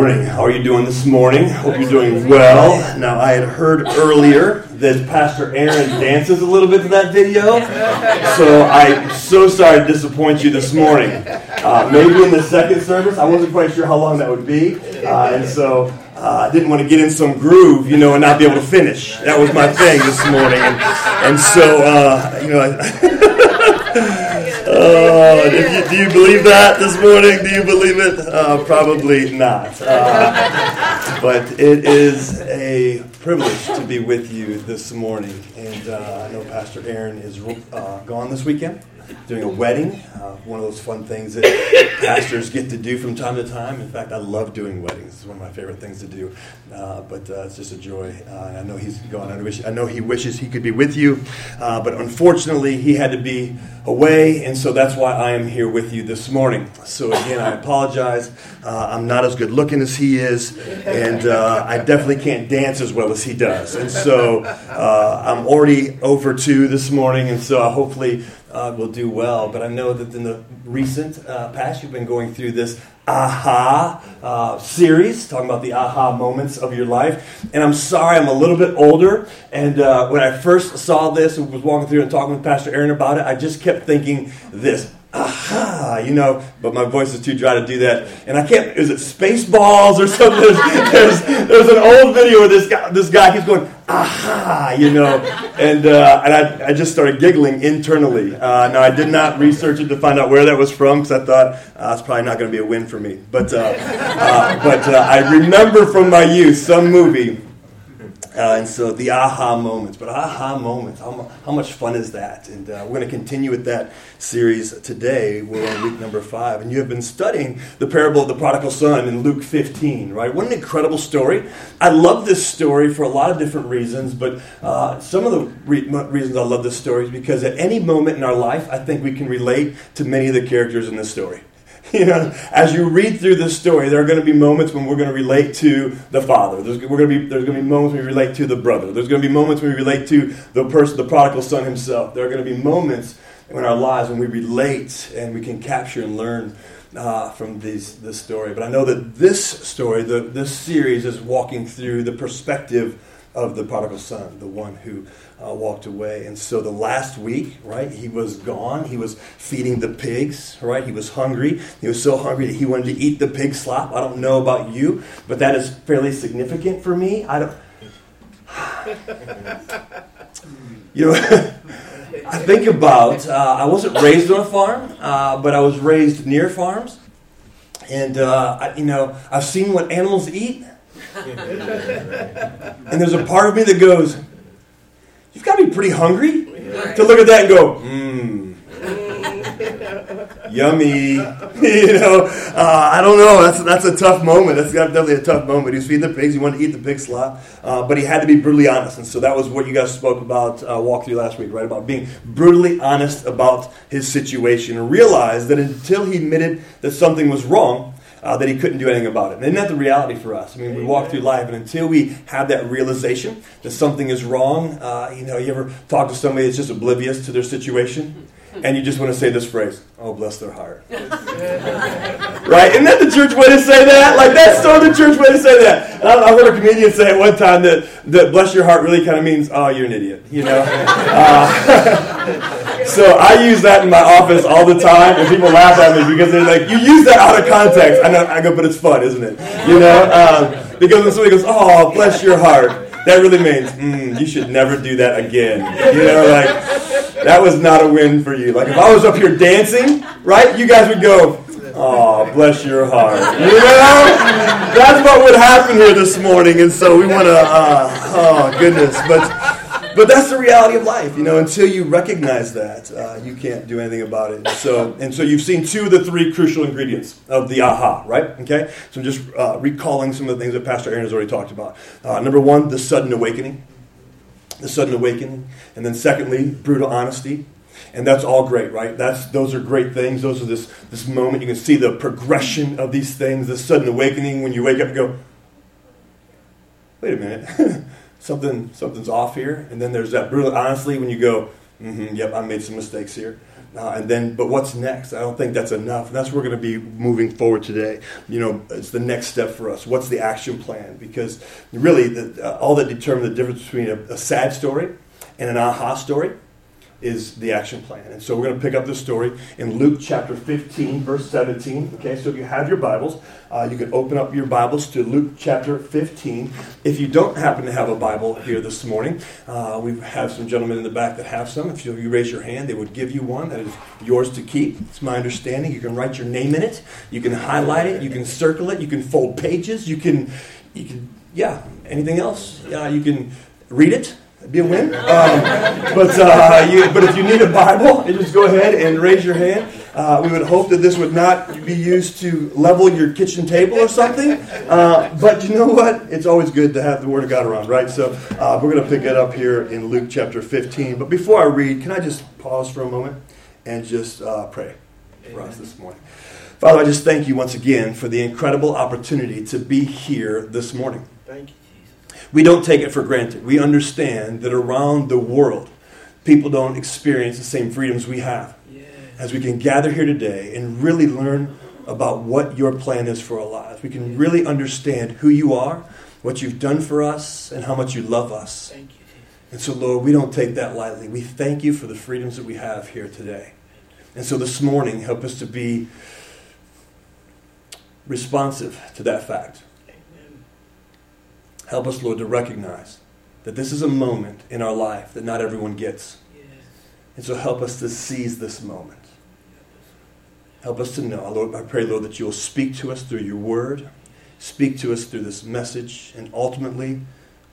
Morning. How are you doing this morning? Hope you're doing well. Now, I had heard earlier that Pastor Aaron dances a little bit to that video, so I'm so sorry to disappoint you this morning. Uh, maybe in the second service, I wasn't quite sure how long that would be, uh, and so uh, I didn't want to get in some groove, you know, and not be able to finish. That was my thing this morning, and, and so uh, you know. I, Oh, you, do you believe that this morning? Do you believe it? Uh, probably not. Uh, but it is a privilege to be with you this morning. And uh, I know Pastor Aaron is uh, gone this weekend doing a wedding, uh, one of those fun things that pastors get to do from time to time. In fact, I love doing weddings. It's one of my favorite things to do. Uh, but uh, it's just a joy. Uh, I know he's gone. I, wish, I know he wishes he could be with you, uh, but unfortunately, he had to be away, and so that's why I am here with you this morning. So again, I apologize. Uh, I'm not as good looking as he is, and I definitely can't dance as well as he does. And so I'm already over two this morning, and so hopefully uh, will do well. But I know that in the recent uh, past, you've been going through this aha uh, series, talking about the aha moments of your life. And I'm sorry, I'm a little bit older. And uh, when I first saw this and was walking through and talking with Pastor Aaron about it, I just kept thinking this aha, you know, but my voice is too dry to do that. And I can't, is it Spaceballs or something? There's, there's, there's, an old video where this guy, this guy keeps going, aha, you know, and, uh, and I, I just started giggling internally. Uh, now, I did not research it to find out where that was from because I thought uh, it's probably not going to be a win for me. But, uh, uh, but uh, I remember from my youth some movie uh, and so the aha moments, but aha moments, how, how much fun is that? And uh, we're going to continue with that series today. We're on week number five. And you have been studying the parable of the prodigal son in Luke 15, right? What an incredible story. I love this story for a lot of different reasons, but uh, some of the re- reasons I love this story is because at any moment in our life, I think we can relate to many of the characters in this story. you know, as you read through this story, there are going to be moments when we're going to relate to the father. There's, we're going to be, there's going to be moments when we relate to the brother. There's going to be moments when we relate to the person, the prodigal son himself. There are going to be moments in our lives when we relate and we can capture and learn uh, from these, this story. But I know that this story, the, this series, is walking through the perspective of the prodigal son, the one who uh, walked away. And so the last week, right, he was gone. He was feeding the pigs, right? He was hungry. He was so hungry that he wanted to eat the pig slop. I don't know about you, but that is fairly significant for me. I don't. you know, I think about, uh, I wasn't raised on a farm, uh, but I was raised near farms. And, uh, I, you know, I've seen what animals eat. and there's a part of me that goes, you've got to be pretty hungry to look at that and go, mmm, yummy. you know, uh, I don't know. That's that's a tough moment. That's definitely a tough moment. He was feeding the pigs. He wanted to eat the pig slop, uh, but he had to be brutally honest. And so that was what you guys spoke about uh, walk through last week, right? About being brutally honest about his situation and realize that until he admitted that something was wrong, uh, that he couldn't do anything about it. And isn't that the reality for us? I mean, we walk through life, and until we have that realization that something is wrong, uh, you know, you ever talk to somebody that's just oblivious to their situation? And you just want to say this phrase, oh, bless their heart. right? Isn't that the church way to say that? Like, that's so the church way to say that. I, I, heard a comedian say at one time that, that bless your heart really kind of means, oh, you're an idiot, you know? Uh, So I use that in my office all the time, and people laugh at me because they're like, "You use that out of context." I know, I go, but it's fun, isn't it? You know, um, because when somebody goes, "Oh, bless your heart," that really means mm, you should never do that again. You know, like that was not a win for you. Like if I was up here dancing, right? You guys would go, Oh, bless your heart. You know? That's what would happen here this morning. And so we want to, uh, oh, goodness. But but that's the reality of life, you know. Until you recognize that, uh, you can't do anything about it. So, and so you've seen two of the three crucial ingredients of the aha, right? Okay. So I'm just uh, recalling some of the things that Pastor Aaron has already talked about. Uh, number one, the sudden awakening, the sudden awakening, and then secondly, brutal honesty. And that's all great, right? That's those are great things. Those are this this moment. You can see the progression of these things. The sudden awakening when you wake up and go, wait a minute. something something's off here. And then there's that brutal honestly when you go, mm-hmm, yep, I made some mistakes here. Uh, and then, but what's next? I don't think that's enough. And that's where we're going to be moving forward today. You know, it's the next step for us. What's the action plan? Because really, the, uh, all that determines the difference between a, a sad story and an aha story is the action plan. And so we're going to pick up this story in Luke chapter 15, verse 17. Okay, so if you have your Bibles, uh, you can open up your Bibles to Luke chapter 15. If you don't happen to have a Bible here this morning, uh, we have some gentlemen in the back that have some. If you, you raise your hand, they would give you one that is yours to keep. It's my understanding. You can write your name in it, you can highlight it, you can circle it, you can fold pages, you can, you can yeah, anything else? Yeah, you can read it be a win. Um, but, uh, you, but if you need a Bible, just go ahead and raise your hand. Uh, we would hope that this would not be used to level your kitchen table or something. Uh, but you know what? It's always good to have the Word of God around, right? So uh, we're going to pick it up here in Luke chapter 15. But before I read, can I just pause for a moment and just uh, pray for us this morning? Father, I just thank you once again for the incredible opportunity to be here this morning. Thank you. We don't take it for granted. We understand that around the world, people don't experience the same freedoms we have. Yes. As we can gather here today and really learn about what your plan is for our lives, we can really understand who you are, what you've done for us, and how much you love us. Thank you. And so, Lord, we don't take that lightly. We thank you for the freedoms that we have here today. And so this morning, help us to be responsive to that fact. Help us, Lord, to recognize that this is a moment in our life that not everyone gets. And so help us to seize this moment. Help us to know. Lord, I pray, Lord, that you will speak to us through your word, speak to us through this message, and ultimately,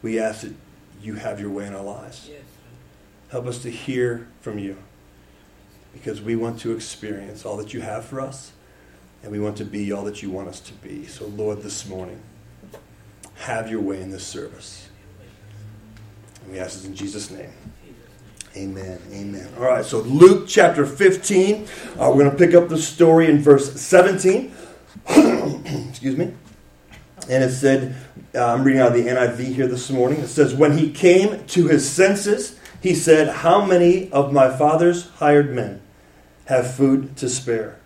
we ask that you have your way in our lives. Help us to hear from you because we want to experience all that you have for us, and we want to be all that you want us to be. So, Lord, this morning, have your way in this service. And we ask this in Jesus' name. Amen. Amen. All right, so Luke chapter 15. Uh, we're going to pick up the story in verse 17. Excuse me. And it said, uh, I'm reading out of the NIV here this morning. It says, When he came to his senses, he said, How many of my father's hired men have food to spare?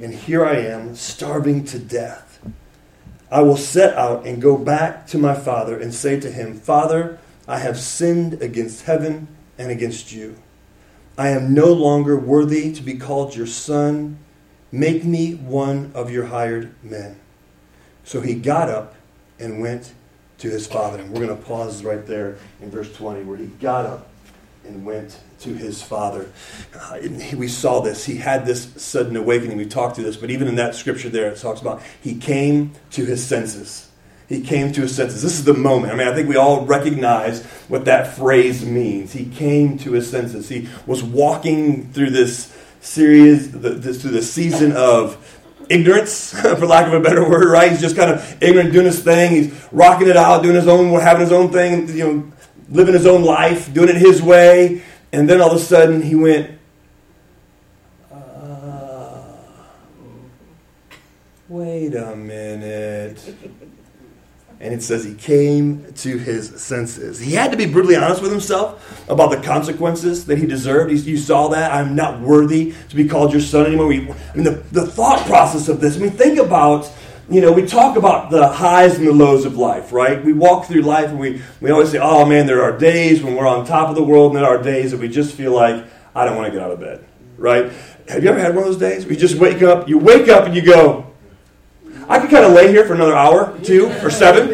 And here I am, starving to death. I will set out and go back to my father and say to him, Father, I have sinned against heaven and against you. I am no longer worthy to be called your son. Make me one of your hired men. So he got up and went to his father. And we're going to pause right there in verse 20 where he got up and went to his father. Uh, we saw this. He had this sudden awakening. We talked through this, but even in that scripture there, it talks about he came to his senses. He came to his senses. This is the moment. I mean, I think we all recognize what that phrase means. He came to his senses. He was walking through this series, this, through the season of ignorance, for lack of a better word, right? He's just kind of ignorant, doing his thing. He's rocking it out, doing his own, having his own thing, you know, living his own life, doing it his way. And then all of a sudden he went, uh, wait a minute. And it says he came to his senses. He had to be brutally honest with himself about the consequences that he deserved. you saw that. I'm not worthy to be called your son anymore. I mean, the, the thought process of this. I mean, think about, you know, we talk about the highs and the lows of life, right? We walk through life and we, we always say, oh man, there are days when we're on top of the world, and there are days that we just feel like, I don't want to get out of bed, right? Have you ever had one of those days where you just wake up, you wake up and you go, I could kind of lay here for another hour, two, or seven.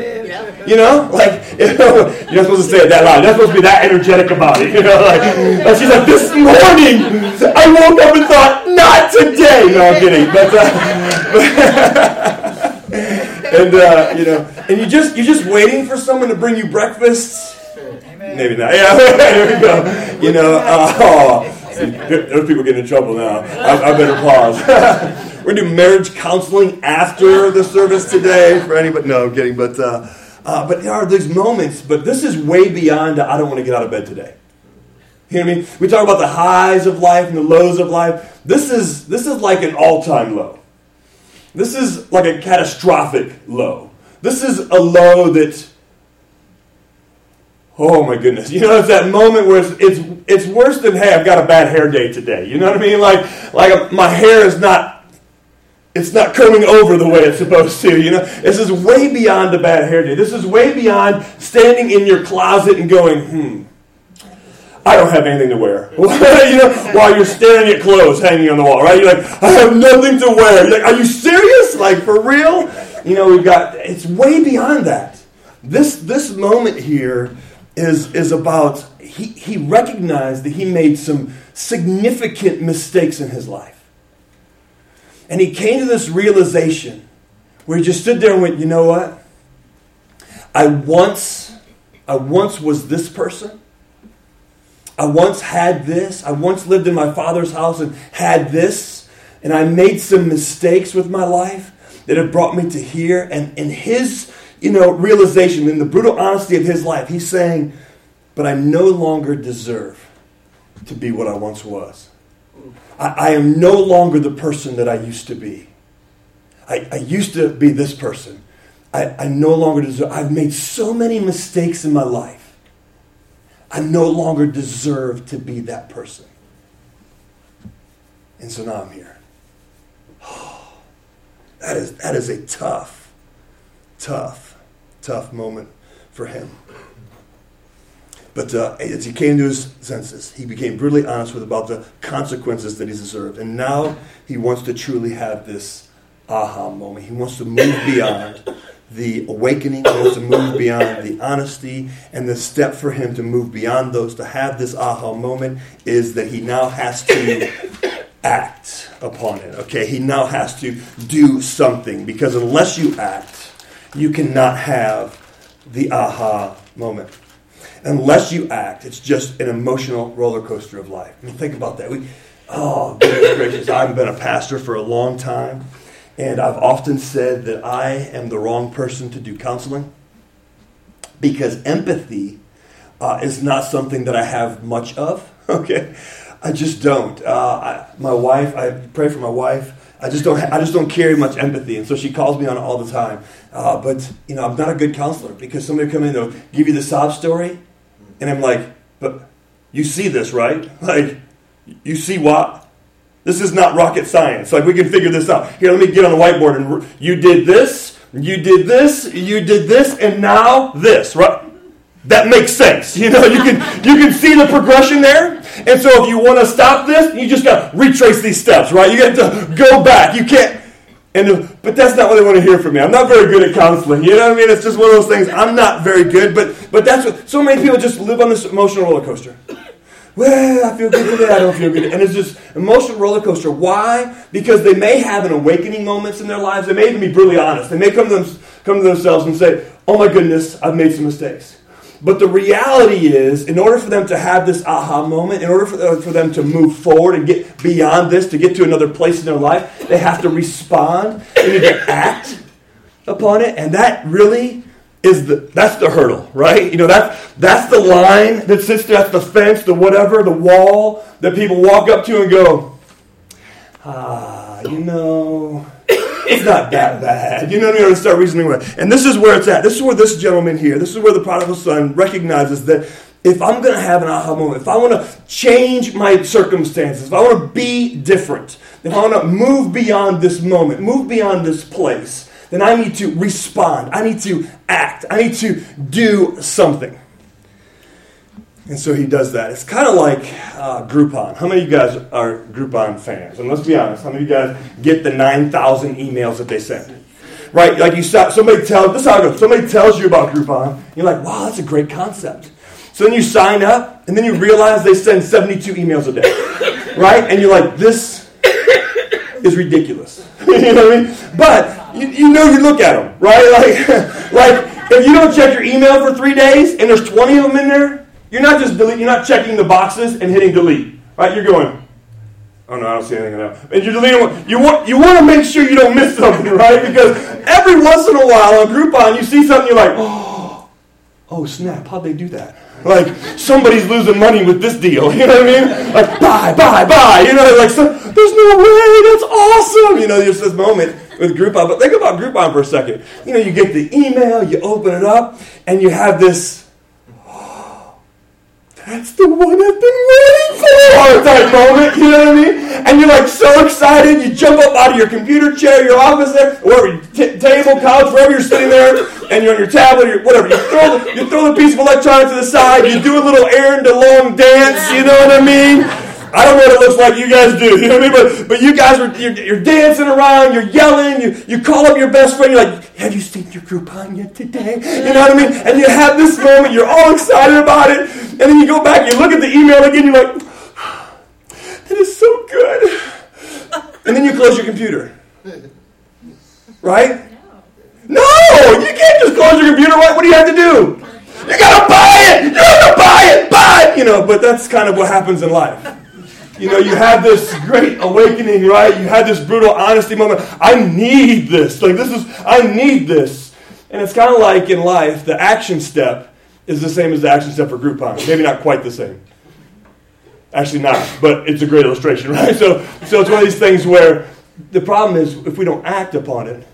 You know, like you know, you're not supposed to say it that loud. You're not supposed to be that energetic about it. You know, like, like she's like, this morning I woke up and thought, not today. No, I'm kidding. But, uh, and uh, you know, and you just you're just waiting for someone to bring you breakfast. Maybe not. Yeah, there we go. You know, uh, oh, those people getting in trouble now. I, I better pause. We're gonna do marriage counseling after the service today for anybody. No, I'm kidding. But uh, uh, but there are these moments. But this is way beyond. I don't want to get out of bed today. You know what I mean? We talk about the highs of life and the lows of life. This is this is like an all-time low. This is like a catastrophic low. This is a low that Oh my goodness. You know, it's that moment where it's, it's, it's worse than, hey, I've got a bad hair day today. You know what I mean? Like, like my hair is not it's not coming over the way it's supposed to. You know, this is way beyond a bad hair day. This is way beyond standing in your closet and going, hmm. I don't have anything to wear. you know, while you're staring at clothes hanging on the wall, right? You're like, I have nothing to wear. You're like, are you serious? Like for real? You know, we've got. It's way beyond that. This this moment here is is about. He he recognized that he made some significant mistakes in his life. And he came to this realization where he just stood there and went, you know what? I once, I once was this person. I once had this. I once lived in my father's house and had this. And I made some mistakes with my life that have brought me to here. And in his, you know, realization, in the brutal honesty of his life, he's saying, but I no longer deserve to be what I once was. I, I am no longer the person that I used to be. I, I used to be this person. I, I no longer deserve. I've made so many mistakes in my life. I no longer deserve to be that person. And so now I'm here. Oh, that is that is a tough, tough, tough moment for him. But uh, as he came to his senses, he became brutally honest with about the consequences that he deserved. And now he wants to truly have this aha moment. He wants to move beyond the awakening, wants to move beyond the honesty. And the step for him to move beyond those, to have this aha moment, is that he now has to act upon it. Okay? He now has to do something. Because unless you act, you cannot have the aha moment unless you act, it's just an emotional roller coaster of life. I mean, think about that. We, oh, goodness gracious, I've been a pastor for a long time, and I've often said that I am the wrong person to do counseling because empathy uh, is not something that I have much of. Okay, I just don't. Uh, I, my wife, I pray for my wife. I just don't. I just don't carry much empathy, and so she calls me on it all the time. Uh, but you know, I'm not a good counselor because somebody come in they'll give you the sob story, and I'm like, but you see this, right? Like, you see what? This is not rocket science. Like, we can figure this out. Here, let me get on the whiteboard and you did this, you did this, you did this, and now this, right? That makes sense. You know, you can you can see the progression there. And so if you want to stop this, you just got to retrace these steps, right? You got to go back. You can't and, but that's not what they want to hear from me. I'm not very good at counseling. You know what I mean? It's just one of those things. I'm not very good, but but that's what so many people just live on this emotional roller coaster. Well, I feel good today. I don't feel good, and it's just emotional roller coaster. Why? Because they may have an awakening moments in their lives. They may even be brutally honest. They may come to them, come to themselves and say, "Oh my goodness, I've made some mistakes." But the reality is, in order for them to have this aha moment, in order for, uh, for them to move forward and get beyond this, to get to another place in their life, they have to respond. They need to act upon it. And that really is the that's the hurdle, right? You know, that's that's the line that sits there, that's the fence, the whatever, the wall that people walk up to and go, ah, you know, it's not that bad. You know what I mean? To start reasoning with. And this is where it's at. This is where this gentleman here, this is where the prodigal son recognizes that if I'm going to have an aha moment, if I want to change my circumstances, if I want to be different, if I want to move beyond this moment, move beyond this place, then I need to respond. I need to act. I need to do something. And so he does that. It's kind of like uh, Groupon. How many of you guys are Groupon fans? And let's be honest, how many of you guys get the 9,000 emails that they send? Right? Like you saw, somebody tells, this is how it goes. Somebody tells you about Groupon. You're like, wow, that's a great concept. So then you sign up, and then you realize they send 72 emails a day. Right? And you're like, this is ridiculous. you know what I mean? But you, you know you look at them, right? Like, like if you don't check your email for three days and there's 20 of them in there, You're not just delete, you're not checking the boxes and hitting delete, right? You're going, oh no, I don't see anything else. And you're deleting. one. You want you want to make sure you don't miss something, right? Because every once in a while on Groupon, you see something, you're like, oh, oh snap, how'd they do that? Like somebody's losing money with this deal. You know what I mean? Like buy, buy, buy. You know, like so, there's no way. That's awesome. You know, there's this moment with Groupon. But think about Groupon for a second. You know, you get the email, you open it up, and you have this. that's the one I've been waiting for type moment, you know what I mean? And you're like so excited, you jump up out of your computer chair, your office there, or t- table, couch, wherever you're sitting there, and you're on your tablet or whatever. You you throw the piece of electronics to the side, you do a little errand, a long dance, you know what I mean? I don't know what it looks like you guys do, you know what I mean? But, but you guys are you're, you're dancing around, you're yelling, you, you call up your best friend, you're like, have you seen your Groupon yet today? You know what I mean? And you have this moment, you're all excited about it, and then you go back, you look at the email again, you're like, that is so good. And then you close your computer. Right? No, you can't just close your computer. What, what do you have to do? You gotta buy it! You to buy it! Buy it! You know, but that's kind of what happens in life. You know, you have this great awakening, right? You have this brutal honesty moment. I need this. Like, this is, I need this. And it's kind of like in life, the action step is the same as the action step for Groupon. Maybe not quite the same. Actually, not, but it's a great illustration, right? So, so it's one of these things where the problem is if we don't act upon it,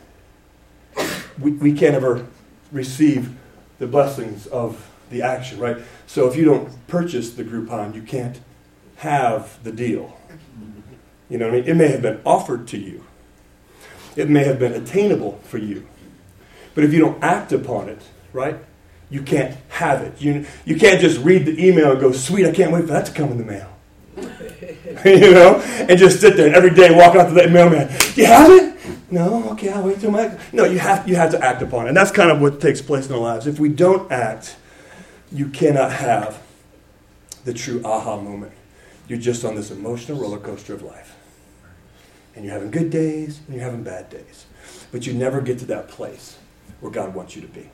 we, we can't ever receive the blessings of the action, right? So if you don't purchase the Groupon, you can't have the deal. You know what I mean? It may have been offered to you, it may have been attainable for you. But if you don't act upon it, right, you can't have it. You, you can't just read the email and go, sweet, I can't wait for that to come in the mail. you know? And just sit there and every day walk out to that mailman. You have it? No, okay, I'll wait till my. No, you have, you have to act upon it. And that's kind of what takes place in our lives. If we don't act, you cannot have the true aha moment. You're just on this emotional roller coaster of life. And you're having good days and you're having bad days. But you never get to that place where God wants you to be.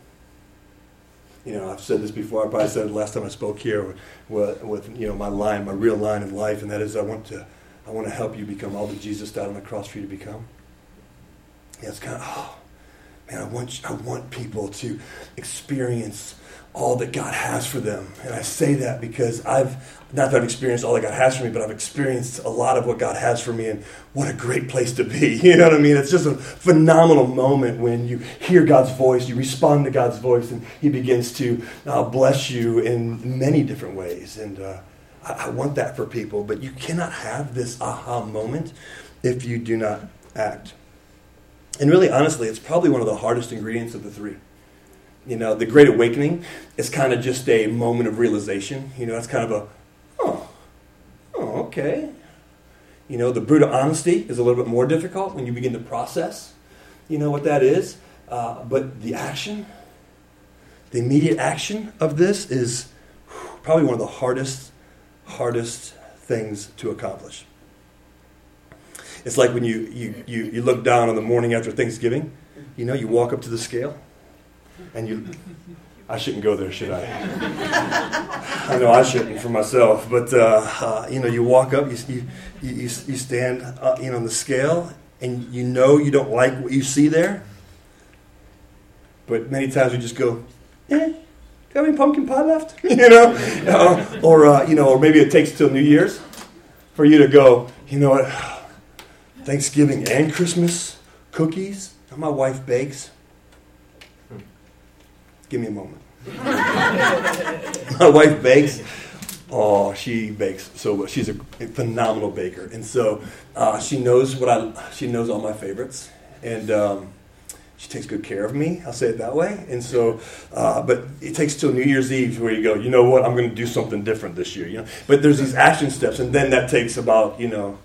You know, I've said this before. I probably said it last time I spoke here with, with, you know my line, my real line of life, and that is I want to, I want to help you become all that Jesus died on the cross for you to become. It's kind of, oh, man, I want, I want people to experience all that God has for them. And I say that because I've, not that I've experienced all that God has for me, but I've experienced a lot of what God has for me, and what a great place to be. You know what I mean? It's just a phenomenal moment when you hear God's voice, you respond to God's voice, and He begins to uh, bless you in many different ways. And uh, I, I want that for people, but you cannot have this aha moment if you do not act. And really, honestly, it's probably one of the hardest ingredients of the three. You know, the Great Awakening is kind of just a moment of realization. You know, that's kind of a, oh, oh, okay. You know, the brutal honesty is a little bit more difficult when you begin to process, you know, what that is. Uh, but the action, the immediate action of this is probably one of the hardest, hardest things to accomplish. It's like when you, you, you, you look down on the morning after Thanksgiving, you know, you walk up to the scale and you, I shouldn't go there, should I? I know I shouldn't for myself, but uh, uh, you know, you walk up, you you you, you stand, uh, you know, on the scale, and you know you don't like what you see there. But many times we just go, eh, do you have any pumpkin pie left? you know, uh, or uh, you know, or maybe it takes till New Year's for you to go. You know what? Thanksgiving and Christmas cookies. My wife bakes. Give me a moment. My wife bakes. Oh, she bakes so well. she's a phenomenal baker, and so uh, she knows what I. She knows all my favorites, and um, she takes good care of me. I'll say it that way. And so, uh, but it takes till New Year's Eve where you go. You know what? I'm going to do something different this year. You know. But there's these action steps, and then that takes about you know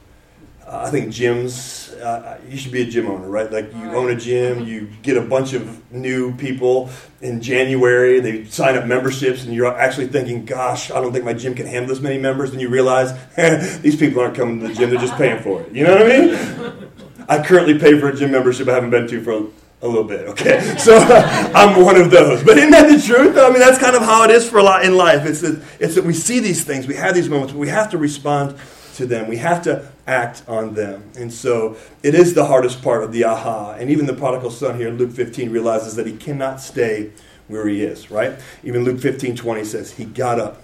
I think gyms, uh, you should be a gym owner, right? Like you own a gym, you get a bunch of new people in January, they sign up memberships, and you're actually thinking, gosh, I don't think my gym can handle this many members. And you realize, these people aren't coming to the gym, they're just paying for it. You know what I mean? I currently pay for a gym membership I haven't been to for a little bit, okay? So I'm one of those. But isn't that the truth? I mean, that's kind of how it is for a lot in life. It's that, it's that we see these things, we have these moments, but we have to respond to them. We have to act on them. And so it is the hardest part of the aha. And even the prodigal son here in Luke 15 realizes that he cannot stay where he is, right? Even Luke 15 20 says, He got up.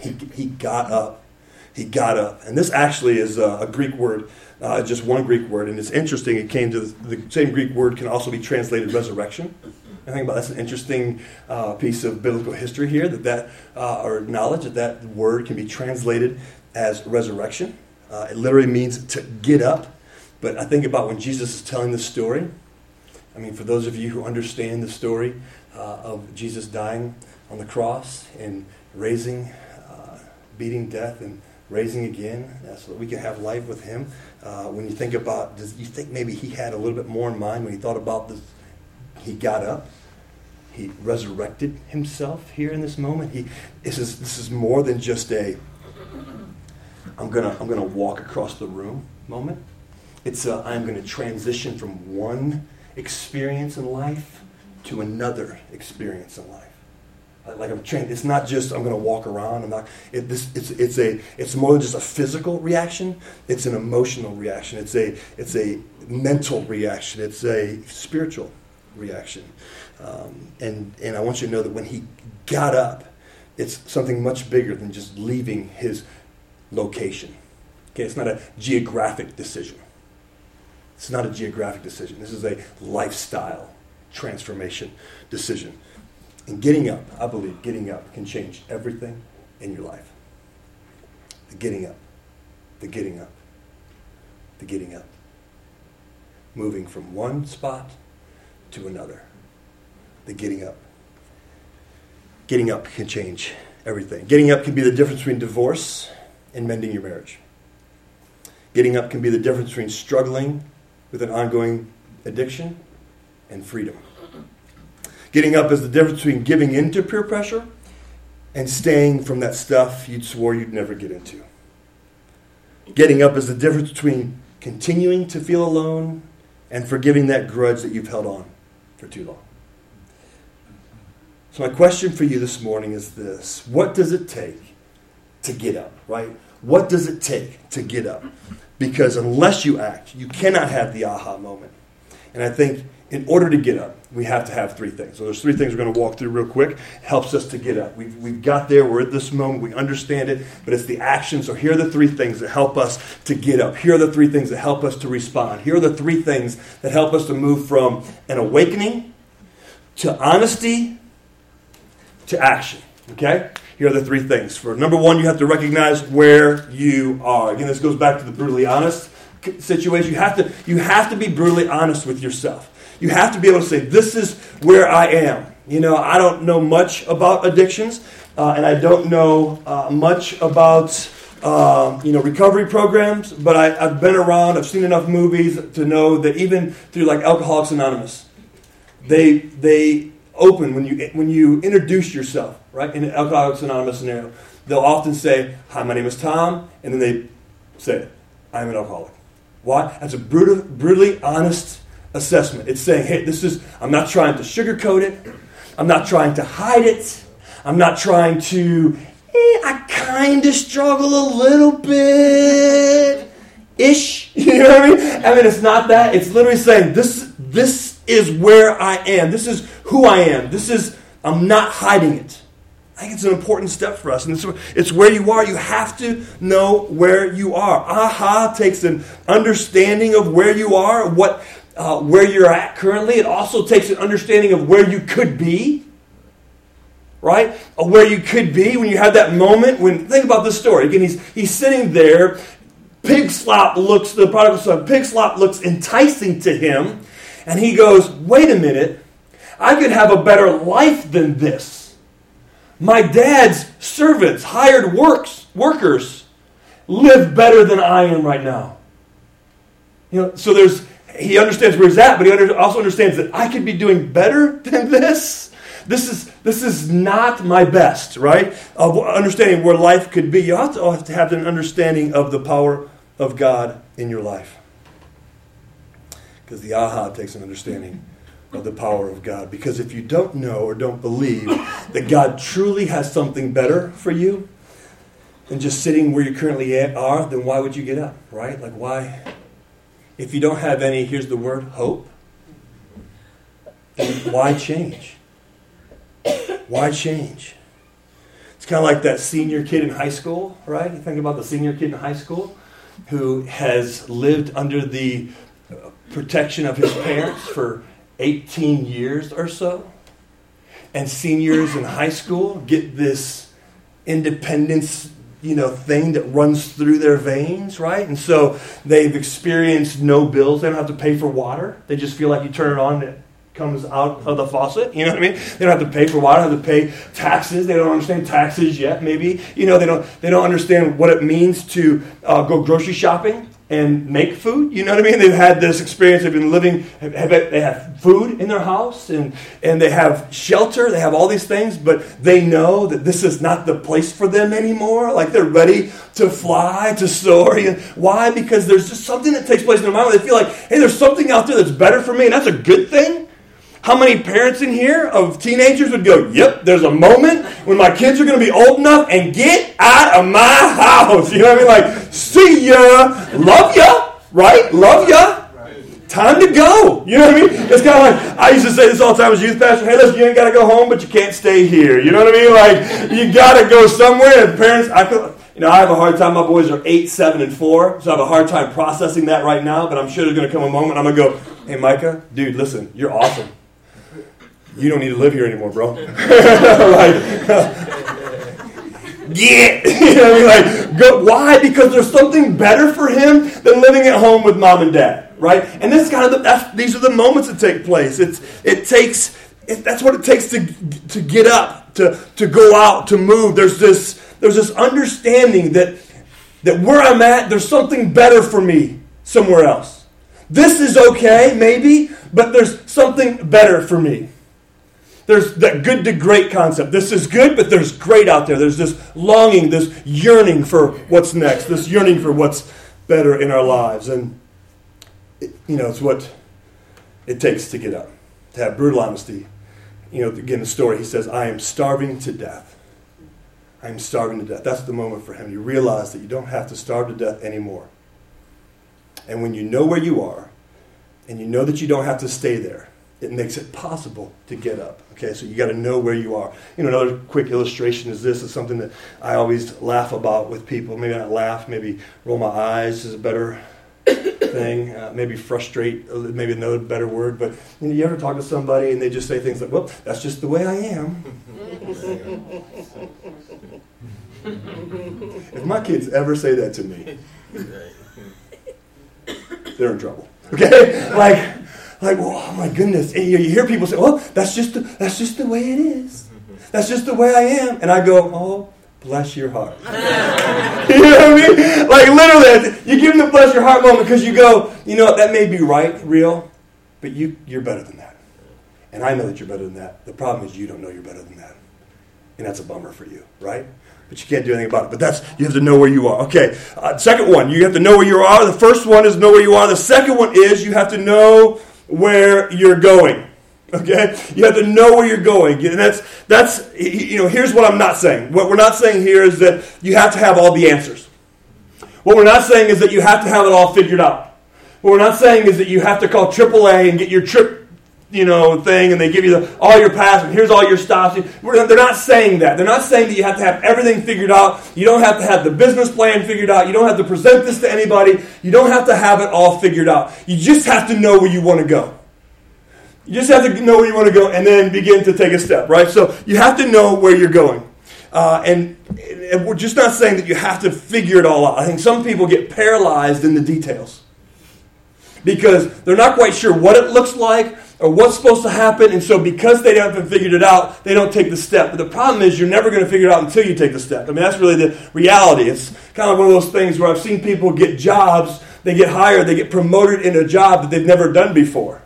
He, he got up. He got up. And this actually is a, a Greek word uh, just one Greek word. And it's interesting, it came to the, the, same Greek word can also be translated resurrection. I think about that's an interesting uh, piece of biblical history here that that uh, or knowledge that that word can be translated as resurrection. Uh, it literally means to get up. But I think about when Jesus is telling this story. I mean, for those of you who understand the story uh, of Jesus dying on the cross and raising, uh, beating death, and raising again so that we can have life with him. Uh, when you think about, does you think maybe he had a little bit more in mind when he thought about this? He got up. He resurrected himself here in this moment. He, this is this is more than just a. I'm gonna I'm gonna walk across the room moment. It's a, I'm gonna transition from one experience in life to another experience in life like I'm trained. It's not just I'm to walk around. I'm not. It, this, it's it's a it's more than just a physical reaction. It's an emotional reaction. It's a it's a mental reaction. It's a spiritual reaction. Um, and and I want you to know that when he got up, it's something much bigger than just leaving his location. Okay, it's not a geographic decision. It's not a geographic decision. This is a lifestyle transformation decision. And getting up, I believe, getting up can change everything in your life. The getting up, the getting up, the getting up. Moving from one spot to another. The getting up. Getting up can change everything. Getting up can be the difference between divorce and mending your marriage. Getting up can be the difference between struggling with an ongoing addiction and freedom. Getting up is the difference between giving in to peer pressure and staying from that stuff you'd swore you'd never get into. Getting up is the difference between continuing to feel alone and forgiving that grudge that you've held on for too long. So, my question for you this morning is this What does it take to get up, right? What does it take to get up? Because unless you act, you cannot have the aha moment. And I think in order to get up, we have to have three things. So there's three things we're going to walk through real quick. Helps us to get up. We've, we've got there. We're at this moment. We understand it, but it's the action. So here are the three things that help us to get up. Here are the three things that help us to respond. Here are the three things that help us to move from an awakening to honesty to action. Okay? Here are the three things. For number one, you have to recognize where you are. Again, this goes back to the brutally honest situation. You have to, you have to be brutally honest with yourself. You have to be able to say, This is where I am. You know, I don't know much about addictions, uh, and I don't know uh, much about. Uh, you know recovery programs, but I, I've been around. I've seen enough movies to know that even through like Alcoholics Anonymous, they they open when you when you introduce yourself, right? In an Alcoholics Anonymous scenario, they'll often say, "Hi, my name is Tom," and then they say, "I'm an alcoholic." Why? That's a brutal, brutally honest assessment. It's saying, hey, this is, I'm not trying to sugarcoat it. I'm not trying to hide it. I'm not trying to, eh, I kind of struggle a little bit ish. You know what I mean? I mean, it's not that. It's literally saying, this, this is where I am. This is who I am. This is, I'm not hiding it. I think it's an important step for us. And it's, it's where you are. You have to know where you are. Aha takes an understanding of where you are, what uh, where you're at currently. It also takes an understanding of where you could be, right? Where you could be when you have that moment. When think about this story again, he's he's sitting there. Pig slop looks the prodigal son. Pig slop looks enticing to him, and he goes, "Wait a minute, I could have a better life than this. My dad's servants, hired works workers, live better than I am right now." You know, so there's he understands where he's at, but he also understands that I could be doing better than this. This is, this is not my best, right? Of understanding where life could be. You have to, have to have an understanding of the power of God in your life. Because the aha takes an understanding of the power of God. Because if you don't know or don't believe that God truly has something better for you than just sitting where you currently are, then why would you get up, right? Like, why? If you don't have any, here's the word, hope, then why change? Why change? It's kind of like that senior kid in high school, right? You think about the senior kid in high school who has lived under the protection of his parents for 18 years or so. And seniors in high school get this independence, you know, thing that runs through their veins, right? And so they've experienced no bills. They don't have to pay for water. They just feel like you turn it on it comes out of the faucet. You know what I mean? They don't have to pay for water, have to pay taxes. They don't understand taxes yet, maybe. You know, they don't they don't understand what it means to uh, go grocery shopping and make food. You know what I mean? They've had this experience. They've been living. They have food in their house, and and they have shelter. They have all these things, but they know that this is not the place for them anymore. Like they're ready to fly, to soar. Why? Because there's just something that takes place in their mind. Where they feel like, hey, there's something out there that's better for me, and that's a good thing. How many parents in here of teenagers would go, Yep, there's a moment when my kids are going to be old enough and get out of my house? You know what I mean? Like, see ya, love ya, right? Love ya. Time to go. You know what I mean? It's kind of like I used to say this all the time as a youth pastor. Hey, listen, you ain't got to go home, but you can't stay here. You know what I mean? Like you got to go somewhere. And parents, I feel, you know, I have a hard time. My boys are eight, seven, and four, so I have a hard time processing that right now. But I'm sure there's going to come a moment I'm going to go, Hey, Micah, dude, listen, you're awesome you don't need to live here anymore, bro. like, get, you know I mean? Like, go, why? Because there's something better for him than living at home with mom and dad, right? And this kind of the, these are the moments that take place. It's it takes it, that's what it takes to to get up, to to go out, to move. There's this there's this understanding that that where I'm at, there's something better for me somewhere else. This is okay, maybe, but there's something better for me. There's that good to great concept. This is good, but there's great out there. There's this longing, this yearning for what's next, this yearning for what's better in our lives. And, you know, it's what it takes to get up, to have brutal honesty. You know, again, the story, he says, I am starving to death. I am starving to death. That's the moment for him. You realize that you don't have to starve to death anymore. And when you know where you are, and you know that you don't have to stay there, it makes it possible to get up. Okay, so you got to know where you are. You know, another quick illustration is this is something that I always laugh about with people. Maybe not laugh, maybe roll my eyes is a better thing. Uh, maybe frustrate, uh, maybe another better word. But you, know, you ever talk to somebody and they just say things like, "Well, that's just the way I am." if my kids ever say that to me, they're in trouble. Okay, like like, oh my goodness. And you, hear people say, well, that's just, the, that's just the way it is. That's just the way I am. And I go, oh, bless your heart. you know what I mean? Like literally, you give them the bless your heart moment because you go, you know, what, that may be right, real, but you, you're better than that. And I know that you're better than that. The problem is you don't know you're better than that. And that's a bummer for you, right? But you can't do anything about it. But that's, you have to know where you are. Okay, uh, second one, you have to know where you are. The first one is know where you are. The second one is you have to know where you're going. Okay? You have to know where you're going. And that's that's you know, here's what I'm not saying. What we're not saying here is that you have to have all the answers. What we're not saying is that you have to have it all figured out. What we're not saying is that you have to call AAA and get your trip you know, thing, and they give you the, all your pass, and here's all your stops. They're not saying that. They're not saying that you have to have everything figured out. You don't have to have the business plan figured out. You don't have to present this to anybody. You don't have to have it all figured out. You just have to know where you want to go. You just have to know where you want to go and then begin to take a step, right? So you have to know where you're going. Uh, and, and we're just not saying that you have to figure it all out. I think some people get paralyzed in the details because they're not quite sure what it looks like or what's supposed to happen. And so, because they haven't figured it out, they don't take the step. But the problem is, you're never going to figure it out until you take the step. I mean, that's really the reality. It's kind of one of those things where I've seen people get jobs, they get hired, they get promoted in a job that they've never done before.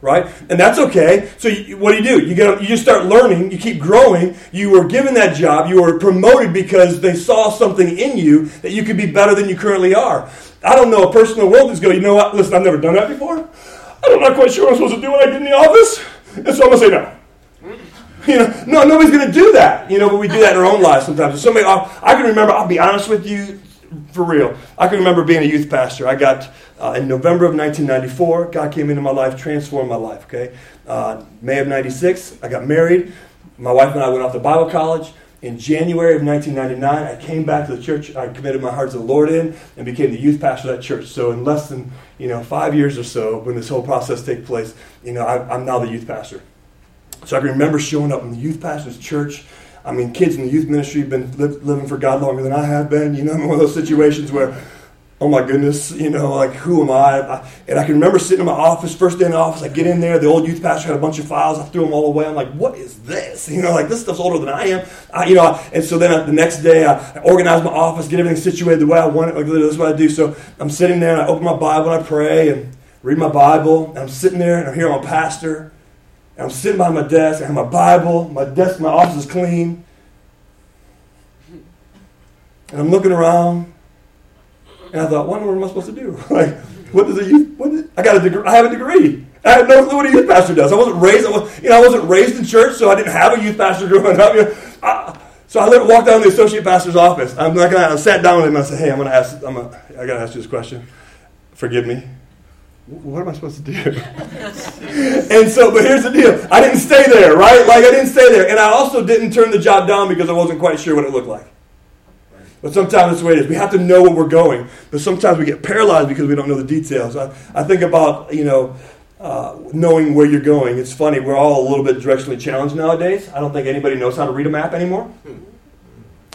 Right? And that's okay. So, you, what do you do? You, get, you just start learning, you keep growing. You were given that job, you were promoted because they saw something in you that you could be better than you currently are. I don't know a person in the world that's going, you know what, listen, I've never done that before. I'm not quite sure what I'm supposed to do when I get in the office, and so I'm to say no. You know, no, nobody's to do that. You know, but we do that in our own lives sometimes. If somebody, I can remember. I'll be honest with you, for real. I can remember being a youth pastor. I got uh, in November of 1994. God came into my life, transformed my life. Okay, uh, May of '96, I got married. My wife and I went off to Bible college. In January of 1999, I came back to the church. I committed my heart to the Lord in and became the youth pastor of that church. So in less than you know five years or so, when this whole process takes place, you know I, I'm now the youth pastor. So I can remember showing up in the youth pastor's church. I mean, kids in the youth ministry have been li- living for God longer than I have been. You know, I'm one of those situations where oh my goodness, you know, like who am I? And I can remember sitting in my office, first day in the office, I get in there, the old youth pastor had a bunch of files, I threw them all away. I'm like, what is this? You know, like this stuff's older than I am. I, you know, and so then the next day I, organize my office, get everything situated the way I want it. Like this is what I do. So I'm sitting there and I open my Bible and I pray and read my Bible. And I'm sitting there and I'm hearing my pastor. And I'm sitting by my desk. I have my Bible. My desk, my office is clean. And I'm looking around and I thought, what am I supposed to do? like, what does a youth? What is, I got a degree. I have a degree. I have no clue what a youth pastor does. I wasn't raised. I was, you know, I wasn't raised in church, so I didn't have a youth pastor growing up. You know, I, so I walked down to the associate pastor's office. I'm not gonna. I sat down with him. and I said, "Hey, I'm gonna ask. I'm gonna, I gotta ask you this question. Forgive me. What am I supposed to do?" and so, but here's the deal. I didn't stay there, right? Like I didn't stay there, and I also didn't turn the job down because I wasn't quite sure what it looked like. But sometimes that's the way it is. We have to know where we're going, but sometimes we get paralyzed because we don't know the details. I, I think about, you know, uh, knowing where you're going. It's funny, we're all a little bit directionally challenged nowadays. I don't think anybody knows how to read a map anymore.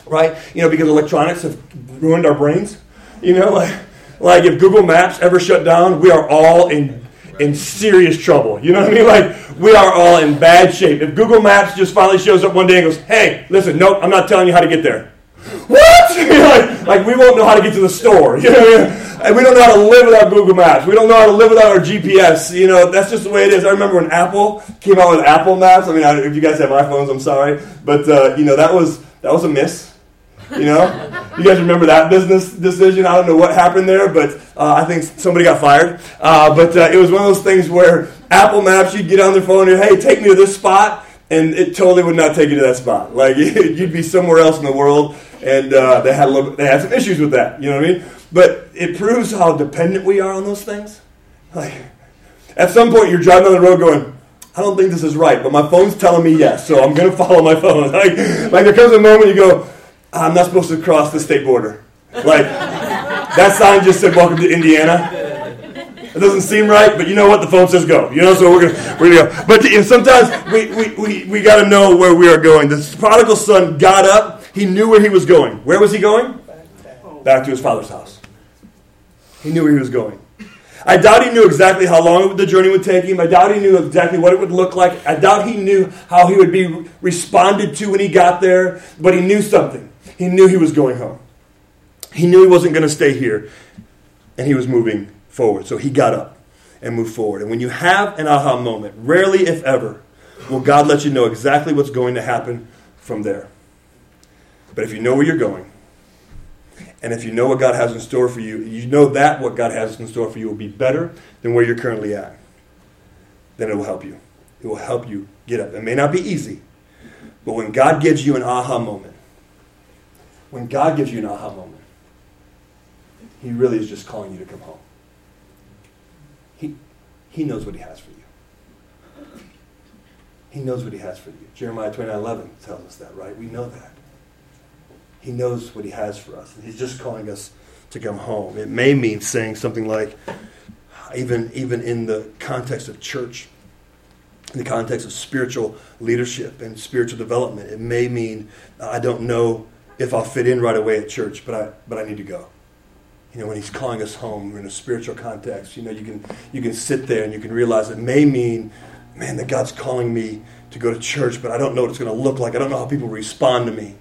Right? You know, because electronics have ruined our brains. You know, like, like if Google Maps ever shut down, we are all in in serious trouble. You know what I mean? Like we are all in bad shape. If Google Maps just finally shows up one day and goes, "Hey, listen, nope, I'm not telling you how to get there." What? like, like, we won't know how to get to the store. You know, and we don't know how to live without Google Maps. We don't know how to live without our GPS. You know, that's just the way it is. I remember when Apple came out with Apple Maps. I mean, if you guys have iPhones, I'm sorry, but uh, you know that was that was a miss. You know, you guys remember that business decision? I don't know what happened there, but uh, I think somebody got fired. Uh, but uh, it was one of those things where Apple Maps, you'd get on their phone and hey, take me to this spot, and it totally would not take you to that spot. Like you'd be somewhere else in the world and uh, they had a little, they had some issues with that. You know what I mean? But it proves how dependent we are on those things. Like, at some point, you're driving on the road going, I don't think this is right, but my phone's telling me yes, so I'm going to follow my phone. Like, like there comes a moment you go, I'm not supposed to cross the state border. Like that sign just said "Welcome to Indiana." It doesn't seem right, but you know what? The phone says go. You know, so we're gonna we're gonna go. But sometimes we we, we, we got to know where we are going. The prodigal son got up he knew where he was going. Where was he going? Back to his father's house. He knew where he was going. I doubt he knew exactly how long the journey would take him. I doubt he knew exactly what it would look like. I doubt he knew how he would be responded to when he got there, but he knew something. He knew he was going home. He knew he wasn't going to stay here, and he was moving forward. So he got up and moved forward. And when you have an aha moment, rarely, if ever, will God let you know exactly what's going to happen from there. But if you know where you're going, and if you know what God has in store for you, you know that what God has in store for you will be better than where you're currently at. Then it will help you. It will help you get up. It may not be easy, but when God gives you an aha moment, when God gives you an aha moment, He really is just calling you to come home. He, knows what He has for you. He knows what He has for you. Jeremiah 29 11 tells us that, right? We know that. He knows what He has for us. And He's just calling us to come home. It may mean saying something like, even, even in the context of church, in the context of spiritual leadership and spiritual development, it may mean I don't know if I'll fit in right away at church, but I, but I need to go. You know, when he's calling us home, in a spiritual context. You know, you can you can sit there and you can realize it may mean, man, that God's calling me to go to church, but I don't know what it's going to look like. I don't know how people respond to me.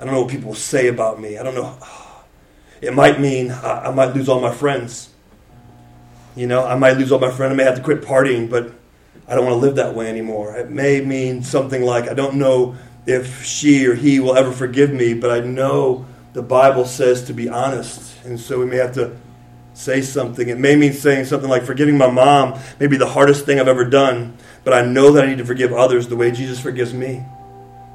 I don't know what people will say about me. I don't know. It might mean I, might lose all my friends. You know, I might lose all my friends. I may have to quit partying, but I don't want to live that way anymore. It may mean something like I don't know if she or he will ever forgive me, but I know the Bible says to be honest. And so we may have to say something. It may mean saying something like forgiving my mom may be the hardest thing I've ever done, but I know that I need to forgive others the way Jesus forgives me.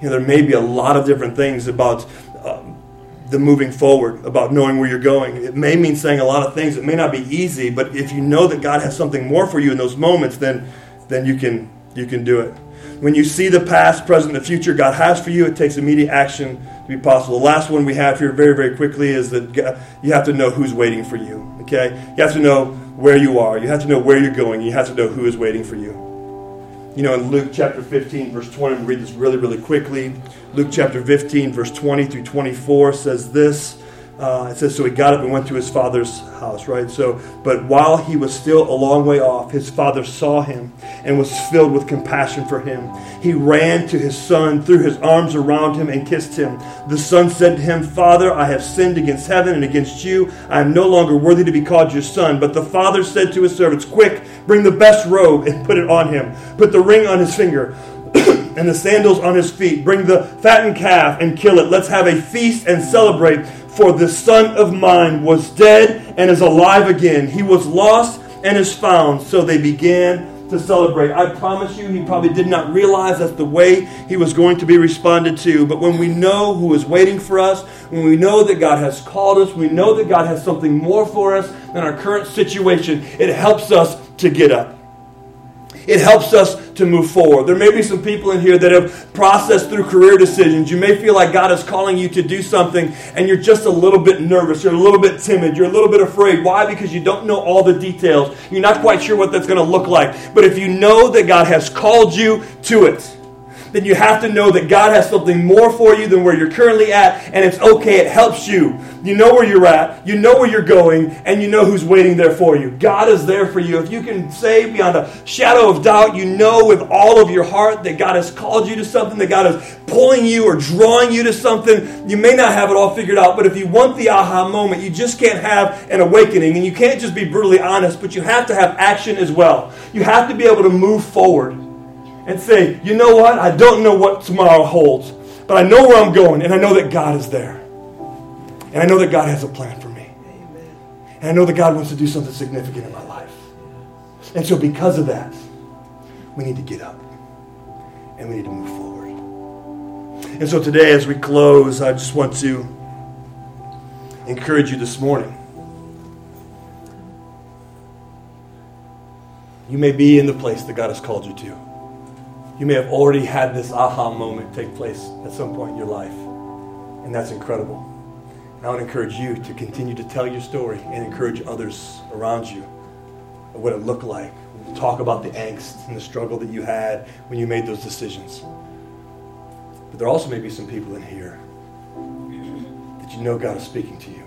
You know, there may be a lot of different things about um, the moving forward, about knowing where you're going. It may mean saying a lot of things. It may not be easy, but if you know that God has something more for you in those moments, then then you can you can do it. When you see the past, present, and the future God has for you, it takes immediate action to be possible. The last one we have here, very, very quickly, is that you have to know who's waiting for you. Okay? You have to know where you are. You have to know where you're going. You have to know who is waiting for you. You know, in Luke chapter 15, verse 20, we read this really, really quickly. Luke chapter 15, verse 20 through 24 says this. Uh, it says, so he got up and went to his father's house, right? So, but while he was still a long way off, his father saw him and was filled with compassion for him. He ran to his son, threw his arms around him, and kissed him. The son said to him, Father, I have sinned against heaven and against you. I am no longer worthy to be called your son. But the father said to his servants, Quick, bring the best robe and put it on him. Put the ring on his finger. and the sandals on his feet. Bring the fattened calf and kill it. Let's have a feast and celebrate for this son of mine was dead and is alive again. He was lost and is found. So they began to celebrate. I promise you, he probably did not realize that's the way he was going to be responded to. But when we know who is waiting for us, when we know that God has called us, we know that God has something more for us than our current situation, it helps us to get up. It helps us to move forward. There may be some people in here that have processed through career decisions. You may feel like God is calling you to do something and you're just a little bit nervous. You're a little bit timid. You're a little bit afraid. Why? Because you don't know all the details. You're not quite sure what that's going to look like. But if you know that God has called you to it, then you have to know that God has something more for you than where you're currently at, and it's okay. It helps you. You know where you're at, you know where you're going, and you know who's waiting there for you. God is there for you. If you can say beyond a shadow of doubt, you know with all of your heart that God has called you to something, that God is pulling you or drawing you to something. You may not have it all figured out, but if you want the aha moment, you just can't have an awakening, and you can't just be brutally honest, but you have to have action as well. You have to be able to move forward and say, you know what? I don't know what tomorrow holds, but I know where I'm going, and I know that God is there. And I know that God has a plan for me. And I know that God wants to do something significant in my life. And so, because of that, we need to get up and we need to move forward. And so, today, as we close, I just want to encourage you this morning. You may be in the place that God has called you to. You may have already had this aha moment take place at some point in your life, and that's incredible. And I would encourage you to continue to tell your story and encourage others around you of what it looked like. Talk about the angst and the struggle that you had when you made those decisions. But there also may be some people in here that you know God is speaking to you.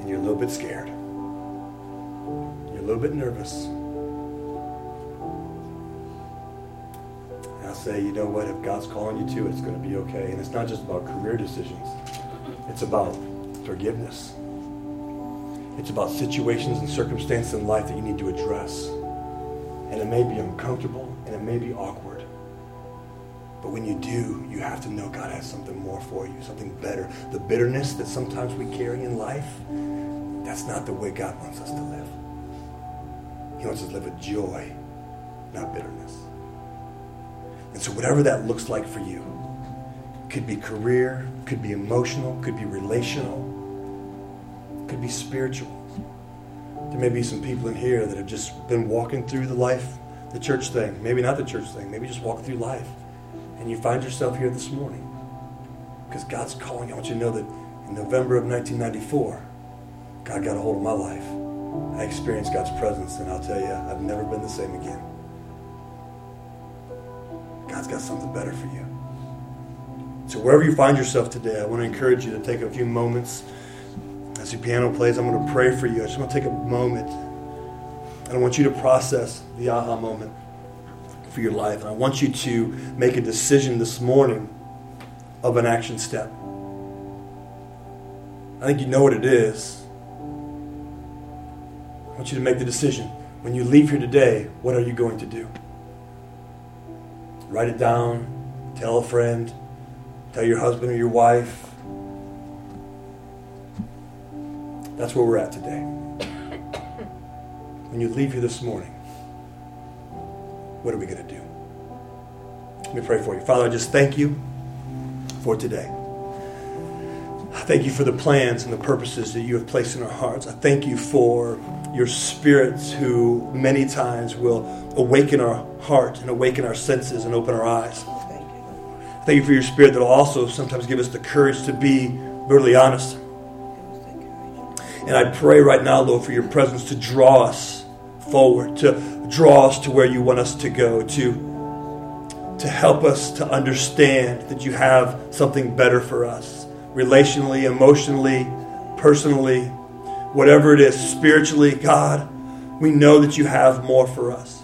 And you're a little bit scared. You're a little bit nervous. Say, you know what, if God's calling you to, it's going to be okay. And it's not just about career decisions, it's about forgiveness. It's about situations and circumstances in life that you need to address. And it may be uncomfortable and it may be awkward. But when you do, you have to know God has something more for you, something better. The bitterness that sometimes we carry in life, that's not the way God wants us to live. He wants us to live with joy, not bitterness. And so, whatever that looks like for you, could be career, could be emotional, could be relational, could be spiritual. There may be some people in here that have just been walking through the life, the church thing, maybe not the church thing, maybe just walk through life. And you find yourself here this morning because God's calling you. I want you to know that in November of 1994, God got a hold of my life. I experienced God's presence, and I'll tell you, I've never been the same again. God's got something better for you. So wherever you find yourself today, I want to encourage you to take a few moments. As your piano plays, I'm going to pray for you. I just want to take a moment. And I want you to process the aha moment for your life. And I want you to make a decision this morning of an action step. I think you know what it is. I want you to make the decision. When you leave here today, what are you going to do? Write it down. Tell a friend. Tell your husband or your wife. That's where we're at today. When you leave here this morning, what are we going to do? Let me pray for you. Father, I just thank you for today. I thank you for the plans and the purposes that you have placed in our hearts. I thank you for your spirits who many times will awaken our heart and awaken our senses and open our eyes. Thank you for your spirit that will also sometimes give us the courage to be brutally honest. And I pray right now, Lord, for your presence to draw us forward, to draw us to where you want us to go, to, to help us to understand that you have something better for us, relationally, emotionally, personally, whatever it is, spiritually, God, we know that you have more for us.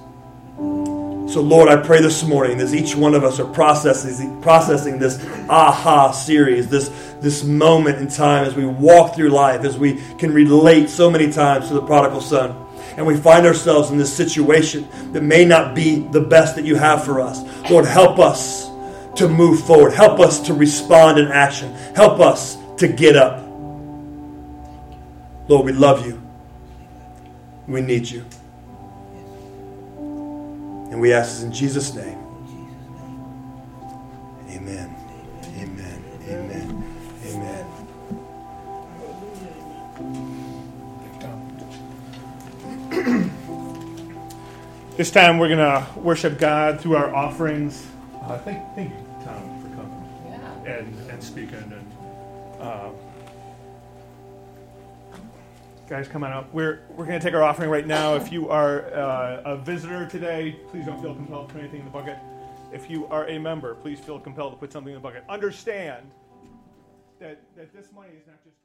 So, Lord, I pray this morning as each one of us are processing, processing this aha series, this, this moment in time as we walk through life, as we can relate so many times to the prodigal son. And we find ourselves in this situation that may not be the best that you have for us. Lord, help us to move forward. Help us to respond in action. Help us to get up. Lord, we love you. We need you. And we ask this in Jesus' name. Amen. Amen. Amen. Amen. This time we're going to worship God through our offerings. Uh, thank, thank you, and, and speaking. And uh, guys, come on up. We're, we're going to take our offering right now. If you are uh, a visitor today, please don't feel compelled to put anything in the bucket. If you are a member, please feel compelled to put something in the bucket. Understand that, that this money is not just.